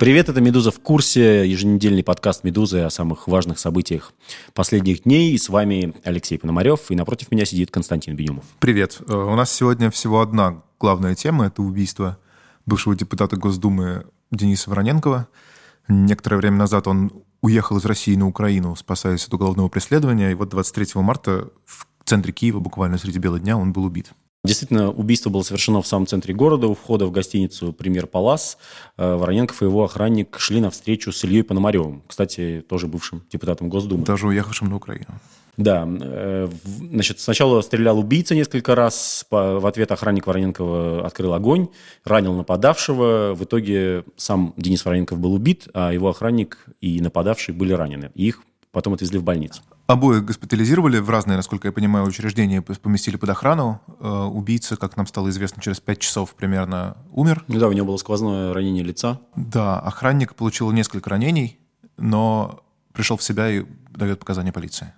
Привет, это «Медуза в курсе», еженедельный подкаст «Медузы» о самых важных событиях последних дней. И с вами Алексей Пономарев, и напротив меня сидит Константин Бенюмов. Привет. Э, у нас сегодня всего одна главная тема – это убийство бывшего депутата Госдумы Дениса Вороненкова. Некоторое время назад он уехал из России на Украину, спасаясь от уголовного преследования, и вот 23 марта в центре Киева, буквально среди бела дня, он был убит. Действительно, убийство было совершено в самом центре города, у входа в гостиницу «Премьер Палас». Э, Вороненков и его охранник шли навстречу с Ильей Пономаревым, кстати, тоже бывшим депутатом Госдумы. Даже уехавшим на Украину. Да, э, значит, сначала стрелял убийца несколько раз, в ответ охранник Вороненкова открыл огонь, ранил нападавшего, в итоге сам Денис Вороненков был убит, а его охранник и нападавший были ранены. Их потом отвезли в больницу. Обоих госпитализировали в разные, насколько я понимаю, учреждения, поместили под охрану. Э, убийца, как нам стало известно, через пять часов примерно умер. Ну да, у него было сквозное ранение лица. Да, охранник получил несколько ранений, но пришел в себя и дает показания полиции.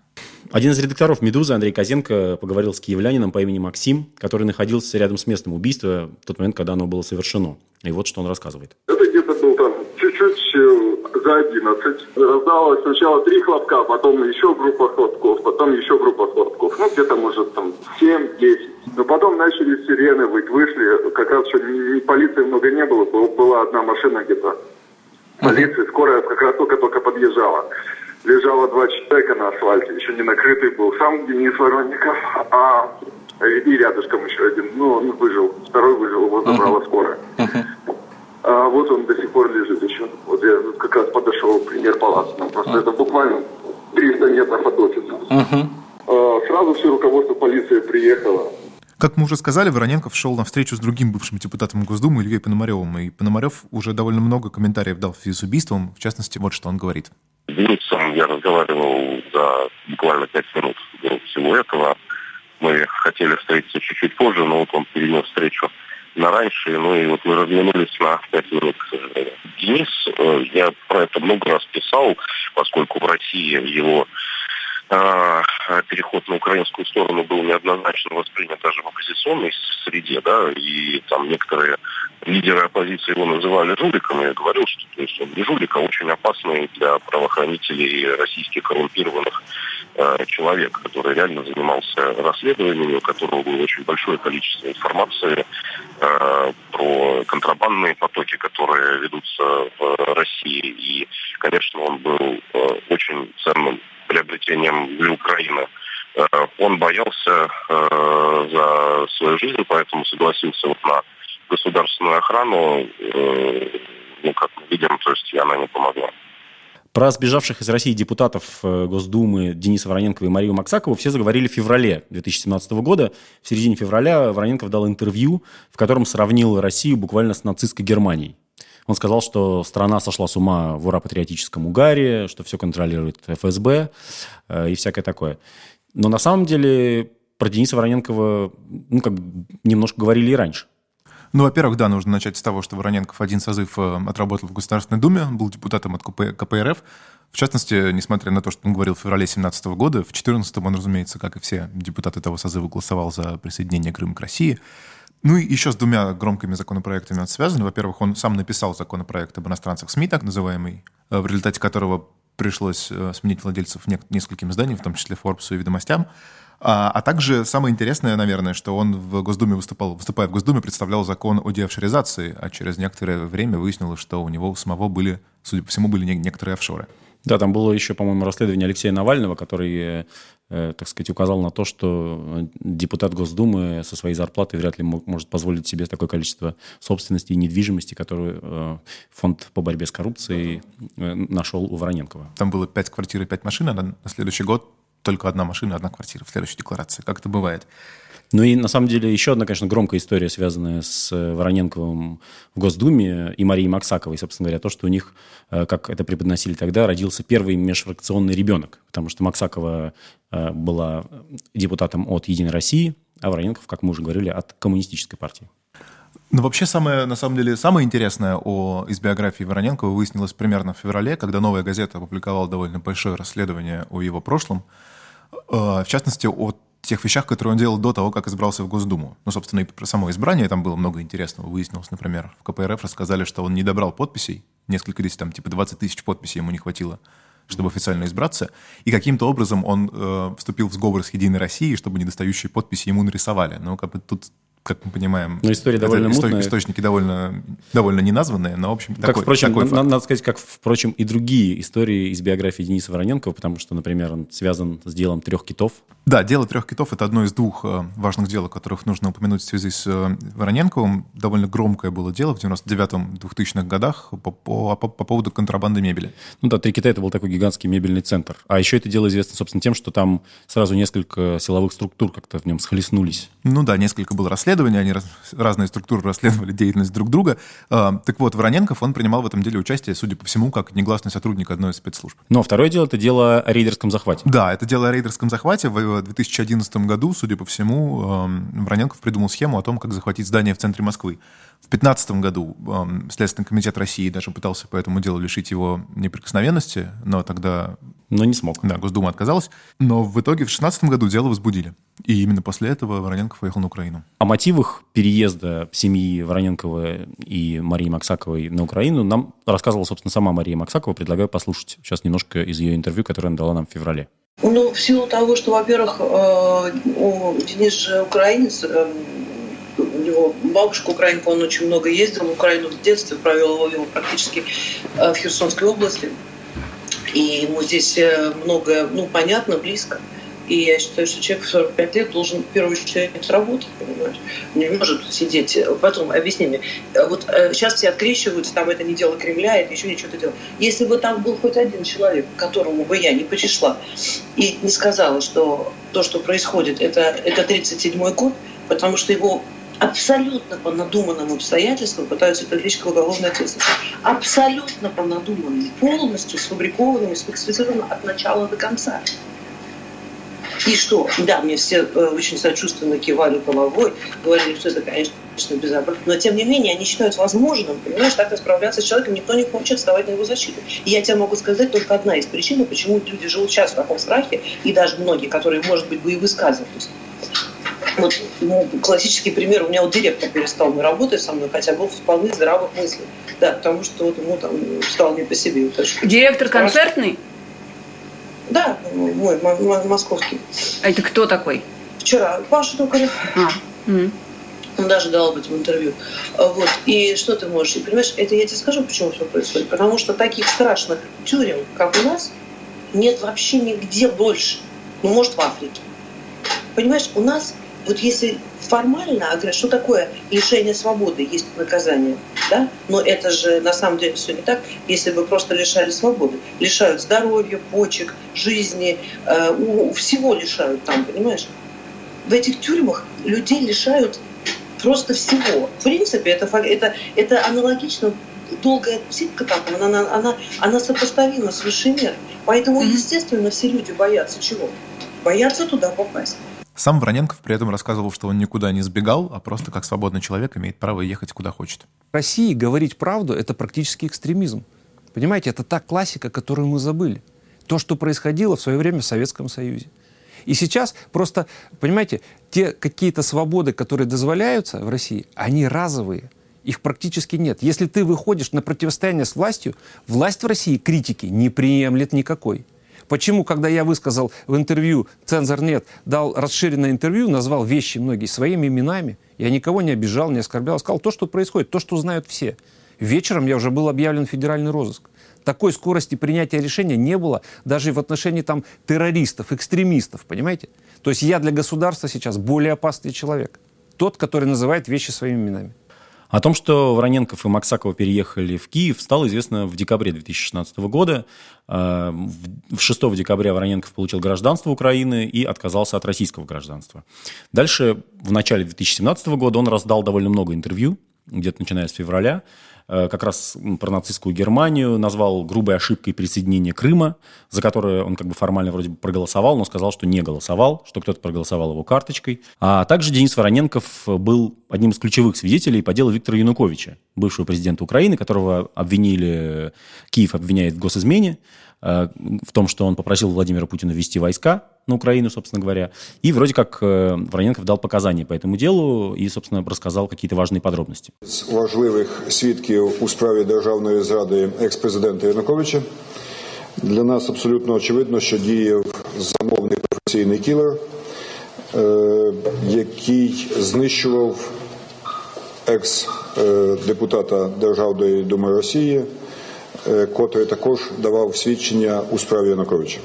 Один из редакторов «Медузы» Андрей Козенко поговорил с киевлянином по имени Максим, который находился рядом с местом убийства в тот момент, когда оно было совершено. И вот что он рассказывает. Это где-то был там чуть-чуть э, за 11. Раздалось сначала три хлопка, потом еще группа хлопков, потом еще группа хлопков. Ну, где-то, может, там 7-10. Но потом начали сирены быть, вышли. Как раз еще ни, ни полиции много не было, была одна машина где-то. Полиция, скорая как раз только-только подъезжала. Лежало два человека на асфальте, еще не накрытый был сам Денис Воронников, а и рядышком еще один. Ну, он выжил, второй выжил, его забрала скорая. Uh-huh. А вот он до сих пор лежит еще. Вот я как раз подошел, пример палац. Ну, просто uh-huh. это буквально 300 метров от офиса. Uh-huh. А, сразу все руководство полиции приехало. Как мы уже сказали, Вороненков шел на встречу с другим бывшим депутатом Госдумы Ильей Пономаревым. И Пономарев уже довольно много комментариев дал в связи с убийством. В частности, вот что он говорит. С Денисом я разговаривал за буквально пять минут до всего этого. Мы хотели встретиться чуть-чуть позже, но вот он перенес встречу на раньше, ну и вот мы разминулись на пять минут, к сожалению. Денис, э, я про это много раз писал, поскольку в России его э, переход на украинскую сторону был неоднозначно воспринят даже в оппозиционной среде, да, и там некоторые лидеры оппозиции его называли жуликом, я говорил, что то есть он не жулик, а очень опасный для правоохранителей российских коррумпированных человек, который реально занимался расследованием, у которого было очень большое количество информации э, про контрабандные потоки, которые ведутся в России. И, конечно, он был э, очень ценным приобретением для Украины. Э, он боялся э, за свою жизнь, поэтому согласился вот на государственную охрану. Э, ну, как мы видим, то есть она не помогла. Про сбежавших из России депутатов э, Госдумы Дениса Вороненкова и Марию Максакову все заговорили в феврале 2017 года. В середине февраля Вороненков дал интервью, в котором сравнил Россию буквально с нацистской Германией. Он сказал, что страна сошла с ума в ура-патриотическом угаре, что все контролирует ФСБ э, и всякое такое. Но на самом деле про Дениса Вороненкова ну, как немножко говорили и раньше. Ну, во-первых, да, нужно начать с того, что Вороненков один созыв э, отработал в Государственной Думе, был депутатом от КП, КПРФ. В частности, несмотря на то, что он говорил в феврале 2017 года, в 2014 он, разумеется, как и все депутаты того созыва, голосовал за присоединение Крыма к России. Ну и еще с двумя громкими законопроектами он связан. Во-первых, он сам написал законопроект об иностранцах СМИ, так называемый, э, в результате которого пришлось э, сменить владельцев нескольким изданиям, в том числе Forbes и «Ведомостям». А, а также самое интересное, наверное, что он в Госдуме выступал, выступая в Госдуме, представлял закон о деофшоризации, а через некоторое время выяснилось, что у него у самого были, судя по всему, были некоторые офшоры. Да, там было еще, по-моему, расследование Алексея Навального, который, э, так сказать, указал на то, что депутат Госдумы со своей зарплатой вряд ли мог, может позволить себе такое количество собственности и недвижимости, которую э, фонд по борьбе с коррупцией э, нашел у Вороненкова. Там было пять квартир и пять машин, а на следующий год только одна машина, одна квартира в следующей декларации. Как это бывает? Ну и на самом деле еще одна, конечно, громкая история, связанная с э, Вороненковым в Госдуме и Марией Максаковой, собственно говоря, то, что у них, э, как это преподносили тогда, родился первый межфракционный ребенок, потому что Максакова э, была депутатом от «Единой России», а Вороненков, как мы уже говорили, от коммунистической партии. Ну, вообще, самое, на самом деле, самое интересное о, из биографии Вороненкова выяснилось примерно в феврале, когда «Новая газета» опубликовала довольно большое расследование о его прошлом. В частности, о тех вещах, которые он делал до того, как избрался в Госдуму. Ну, собственно, и про само избрание там было много интересного. Выяснилось, например, в КПРФ рассказали, что он не добрал подписей, несколько тысяч, там, типа 20 тысяч подписей ему не хватило чтобы официально избраться, и каким-то образом он э, вступил в сговор с «Единой Россией», чтобы недостающие подписи ему нарисовали. Но как бы тут как мы понимаем, но история довольно исто- мутная. источники довольно, довольно неназванные, но, в общем, как, такой, впрочем, такой надо, надо сказать, как, впрочем, и другие истории из биографии Дениса Вороненкова, потому что, например, он связан с делом трех китов. Да, дело трех китов – это одно из двух э, важных дел, о которых нужно упомянуть в связи с э, Вороненковым. Довольно громкое было дело в 99-2000-х годах по, по, по, по поводу контрабанды мебели. Ну да, «Три кита» – это был такой гигантский мебельный центр. А еще это дело известно, собственно, тем, что там сразу несколько силовых структур как-то в нем схлестнулись. Ну да, несколько было расследований, они раз, разные структуры расследовали деятельность друг друга. А, так вот, Вороненков, он принимал в этом деле участие, судя по всему, как негласный сотрудник одной из спецслужб. Но второе дело – это дело о рейдерском захвате. Да, это дело о рейдерском захвате. В 2011 году, судя по всему, Вороненков придумал схему о том, как захватить здание в центре Москвы. В 2015 году э, Следственный комитет России даже пытался по этому делу лишить его неприкосновенности, но тогда... Но не смог. Да, Госдума отказалась. Но в итоге в 2016 году дело возбудили. И именно после этого Вороненков поехал на Украину. О мотивах переезда семьи Вороненкова и Марии Максаковой на Украину нам рассказывала, собственно, сама Мария Максакова. Предлагаю послушать сейчас немножко из ее интервью, которое она дала нам в феврале. Ну, в силу того, что, во-первых, Денис же украинец, у него бабушка украинка, он очень много ездил в Украину в детстве, провел его практически в Херсонской области. И ему здесь многое, ну, понятно, близко. И я считаю, что человек в 45 лет должен в первую очередь работать, понимаешь? Не может сидеть. Потом, объясни мне, вот сейчас все открещиваются, там это не дело Кремля, это еще ничего-то дело. Если бы там был хоть один человек, которому бы я не пришла и не сказала, что то, что происходит, это, это 37-й год, потому что его абсолютно по надуманным обстоятельствам пытаются привлечь к уголовной ответственности. Абсолютно по надуманным, полностью сфабрикованным, специфицированным от начала до конца. И что? Да, мне все э, очень сочувственно кивали головой, говорили, что это, конечно, безобразно. Но, тем не менее, они считают возможным, понимаешь, так расправляться с человеком, никто не хочет вставать на его защиту. И я тебе могу сказать только одна из причин, почему люди живут сейчас в таком страхе, и даже многие, которые, может быть, бы и высказывались. Вот ну, классический пример, у меня вот директор перестал работать со мной, хотя был вполне здравых мыслей. Да, потому что вот ему там стало не по себе. Директор концертный? Да, мой, московский. А это кто такой? Вчера. Паша Токарев. А. Mm. Он даже дал об этом интервью. Вот. И что ты можешь? И понимаешь, это я тебе скажу, почему все происходит. Потому что таких страшных тюрем, как у нас, нет вообще нигде больше. Ну, может, в Африке. Понимаешь, у нас вот если формально, а что такое лишение свободы, есть наказание, да? Но это же на самом деле все не так, если бы просто лишали свободы. Лишают здоровья, почек, жизни, э, у, всего лишают там, понимаешь? В этих тюрьмах людей лишают просто всего. В принципе, это, это, это аналогично долгая отсидка там, она, она, она, она сопоставима с высшей мерой. Поэтому, естественно, все люди боятся чего? Боятся туда попасть. Сам Вороненков при этом рассказывал, что он никуда не сбегал, а просто как свободный человек имеет право ехать куда хочет. В России говорить правду – это практически экстремизм. Понимаете, это та классика, которую мы забыли. То, что происходило в свое время в Советском Союзе. И сейчас просто, понимаете, те какие-то свободы, которые дозволяются в России, они разовые. Их практически нет. Если ты выходишь на противостояние с властью, власть в России критики не приемлет никакой. Почему, когда я высказал в интервью, цензор нет, дал расширенное интервью, назвал вещи многие своими именами, я никого не обижал, не оскорблял, сказал то, что происходит, то, что знают все. Вечером я уже был объявлен федеральный розыск. Такой скорости принятия решения не было даже в отношении там террористов, экстремистов, понимаете? То есть я для государства сейчас более опасный человек. Тот, который называет вещи своими именами. О том, что Вороненков и Максакова переехали в Киев, стало известно в декабре 2016 года. 6 э, декабря Вороненков получил гражданство Украины и отказался от российского гражданства. Дальше, в начале 2017 года, он раздал довольно много интервью, где-то начиная с февраля, как раз про нацистскую Германию, назвал грубой ошибкой присоединение Крыма, за которое он как бы формально вроде бы проголосовал, но сказал, что не голосовал, что кто-то проголосовал его карточкой. А также Денис Вороненков был одним из ключевых свидетелей по делу Виктора Януковича, бывшего президента Украины, которого обвинили, Киев обвиняет в госизмене, э, в том, что он попросил Владимира Путина ввести войска на Украину, собственно говоря. И вроде как э, Вороненков дал показания по этому делу и, собственно, рассказал какие-то важные подробности. З важливих свідків у справі державної зради екс-президента Януковича для нас абсолютно очевидно, що діяв замовний професійний кілер, е, який знищував екс-депутата Державної думи Росії, е, котрий також давав свідчення у справі Януковича.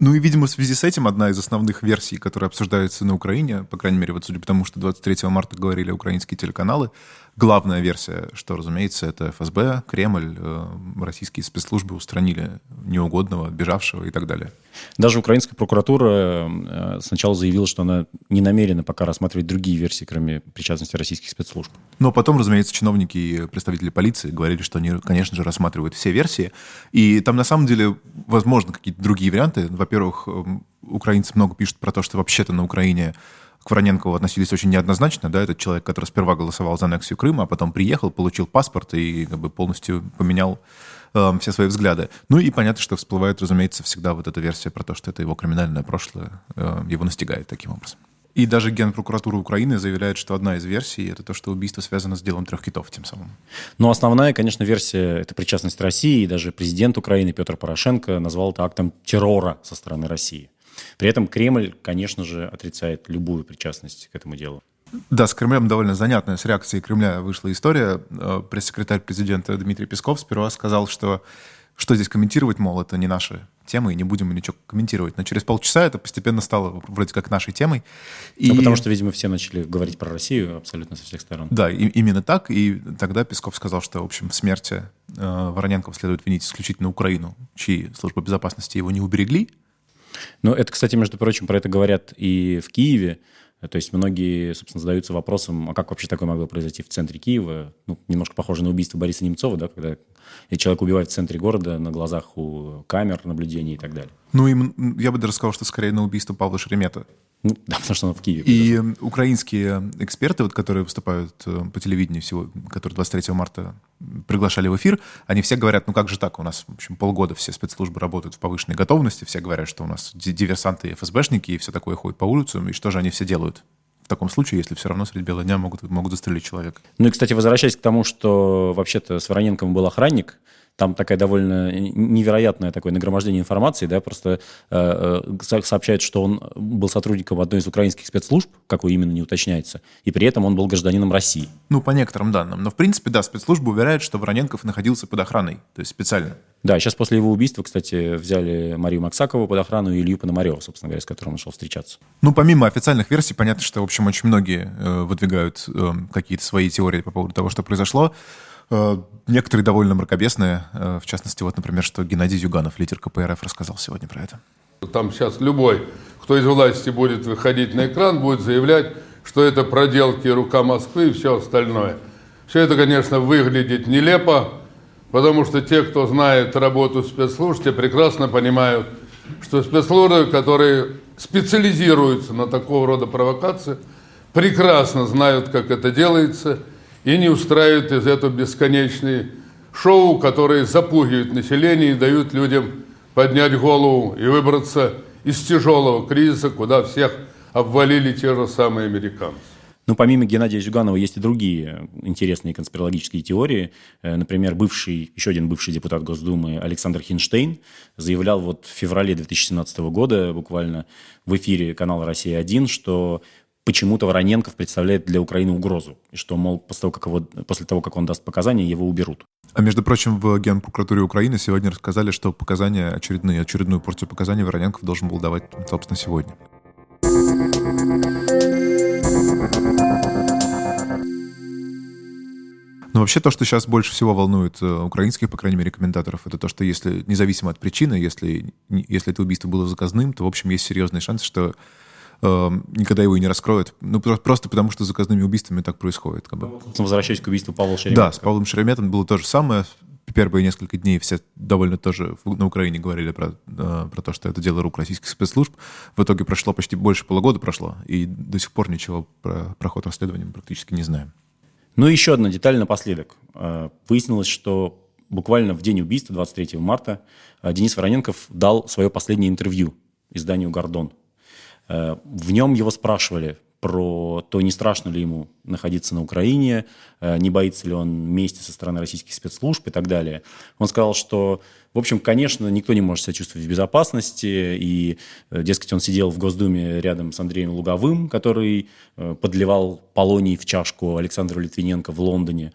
Ну и, видимо, в связи с этим одна из основных версий, которые обсуждаются на Украине, по крайней мере, вот судя по тому, что 23 марта говорили украинские телеканалы, главная версия, что, разумеется, это ФСБ, Кремль, э, российские спецслужбы устранили неугодного, бежавшего и так далее. Даже украинская прокуратура э, сначала заявила, что она не намерена пока рассматривать другие версии, кроме причастности российских спецслужб. Но потом, разумеется, чиновники и представители полиции говорили, что они, конечно же, рассматривают все версии. И там, на самом деле, возможно, какие-то другие варианты. Во-первых, эм, украинцы много пишут про то, что вообще-то на Украине к Вороненкову относились очень неоднозначно, да, этот человек, который сперва голосовал за аннексию Крыма, а потом приехал, получил паспорт и как бы полностью поменял э, все свои взгляды. Ну и понятно, что всплывает, разумеется, всегда вот эта версия про то, что это его криминальное прошлое, э, его настигает таким образом. И даже Генпрокуратура Украины заявляет, что одна из версий — это то, что убийство связано с делом трех китов тем самым. Но основная, конечно, версия — это причастность России, и даже президент Украины Петр Порошенко назвал это актом террора со стороны России. При этом Кремль, конечно же, отрицает любую причастность к этому делу. Да, с Кремлем довольно занятная. С реакцией Кремля вышла история. Э, Пресс-секретарь президента Дмитрий Песков сперва сказал, что что здесь комментировать, мол, это не наши темы, и не будем ничего комментировать. Но через полчаса это постепенно стало вроде как нашей темой. И... Ну, потому что, видимо, все начали говорить про Россию абсолютно со всех сторон. Да, и, именно так. И тогда Песков сказал, что, в общем, в смерти э, Вороненкова следует винить исключительно Украину, чьи службы безопасности его не уберегли, ну, это, кстати, между прочим, про это говорят и в Киеве. То есть многие, собственно, задаются вопросом, а как вообще такое могло произойти в центре Киева? Ну, немножко похоже на убийство Бориса Немцова, да, когда человек убивает в центре города на глазах у камер наблюдений и так далее. Ну, я бы даже сказал, что скорее на убийство Павла Шеремета. Ну, да, потому что он в Киеве. И украинские эксперты, вот, которые выступают э, по телевидению, всего, которые 23 марта приглашали в эфир, они все говорят, ну как же так, у нас, в общем, полгода все спецслужбы работают в повышенной готовности, все говорят, что у нас диверсанты и ФСБшники и все такое ходят по улицам, и что же они все делают? в таком случае, если все равно средь бела дня могут, могут застрелить человека. Ну и, кстати, возвращаясь к тому, что вообще-то с Вороненковым был охранник, там такая довольно невероятное такое нагромождение информации, да, просто э, э сообщают, что он был сотрудником одной из украинских спецслужб, какой именно не уточняется, и при этом он был гражданином России. Ну, по некоторым данным. Но, в принципе, да, спецслужба уверяет, что Вороненков находился под охраной, то есть специально. Да, сейчас после его убийства, кстати, взяли Марию Максакову под охрану и Илью Пономарева, собственно говоря, с которым он шел встречаться. Ну, помимо официальных версий, понятно, что, в общем, очень многие э, выдвигают э, какие-то свои теории по поводу того, что произошло. Э, некоторые довольно мракобесные. Э, в частности, вот, например, что Геннадий Зюганов, лидер КПРФ, рассказал сегодня про это. Там сейчас любой, кто из власти будет выходить на экран, будет заявлять, что это проделки рука Москвы и все остальное. Все это, конечно, выглядит нелепо, потому что те, кто знает работу спецслужб, те прекрасно понимают, что спецслужбы, которые специализируются на такого рода провокации, прекрасно знают, как это делается – и не устраивают из этого бесконечные шоу, которые запугивают население и дают людям поднять голову и выбраться из тяжелого кризиса, куда всех обвалили те же самые американцы. Ну, помимо Геннадия Зюганова есть и другие интересные конспирологические теории. Э, например, бывший, еще один бывший депутат Госдумы Александр Хинштейн заявлял вот в феврале 2017 года буквально в эфире канала «Россия-1», что почему-то Вороненков представляет для Украины угрозу. И что, мол, после того, как, его, после того, как он даст показания, его уберут. А между прочим, в Генпрокуратуре Украины сегодня рассказали, что показания очередные, очередную порцию показаний Вороненков должен был давать, собственно, сегодня. Но вообще то, что сейчас больше всего волнует э, украинских, по крайней мере, комментаторов, это то, что если, независимо от причины, если, если это убийство было заказным, то, в общем, есть серьезный шанс, что Эм, никогда его и не раскроют. Ну, просто потому, что заказными убийствами так происходит. Как бы. Возвращаясь к убийству Павла Шеремета. Да, с Павлом Шереметом было то же самое. Первые несколько дней все довольно тоже на Украине говорили про, э, про то, что это дело рук российских спецслужб. В итоге прошло почти больше полугода прошло, и до сих пор ничего про проход расследования практически не знаем. Ну и еще одна деталь напоследок. Э, выяснилось, что буквально в день убийства, 23 марта, э, Денис Вороненков дал свое последнее интервью изданию «Гордон». Э, в нем его спрашивали про то, не страшно ли ему находиться на Украине, э, не боится ли он мести со стороны российских спецслужб и так далее. Он сказал, что, в общем, конечно, никто не может себя чувствовать в безопасности, и, э, дескать, он сидел в Госдуме рядом с Андреем Луговым, который подливал полоний в чашку Александру Литвиненко в Лондоне.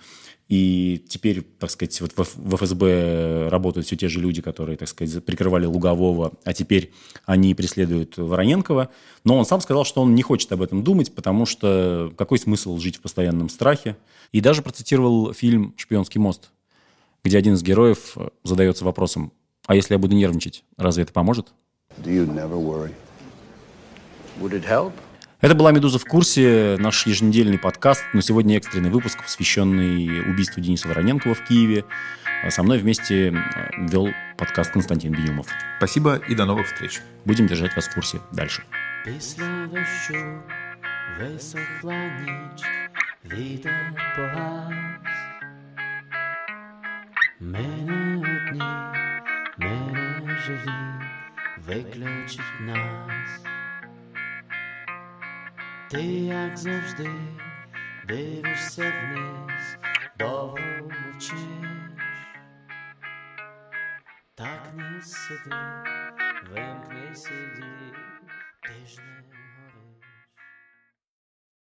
И теперь, так сказать, вот в ФСБ работают все те же люди, которые, так сказать, прикрывали Лугового, а теперь они преследуют Вороненкова. Но он сам сказал, что он не хочет об этом думать, потому что какой смысл жить в постоянном страхе. И даже процитировал фильм «Шпионский мост», где один из героев задается вопросом, а если я буду нервничать, разве это поможет? Do you never worry? Would it help? Это была «Медуза в курсе», наш еженедельный подкаст, но сегодня экстренный выпуск, посвященный убийству Дениса Вороненкова в Киеве. Со мной вместе вел подкаст Константин Бьюмов. Спасибо и до новых встреч. Будем держать вас в курсе дальше. Мене одні, мене живі, виключить нас. Ти, як завжди, дивишся вниз, довго мовчиш, так не сиди, вимкни сиді, ти ж не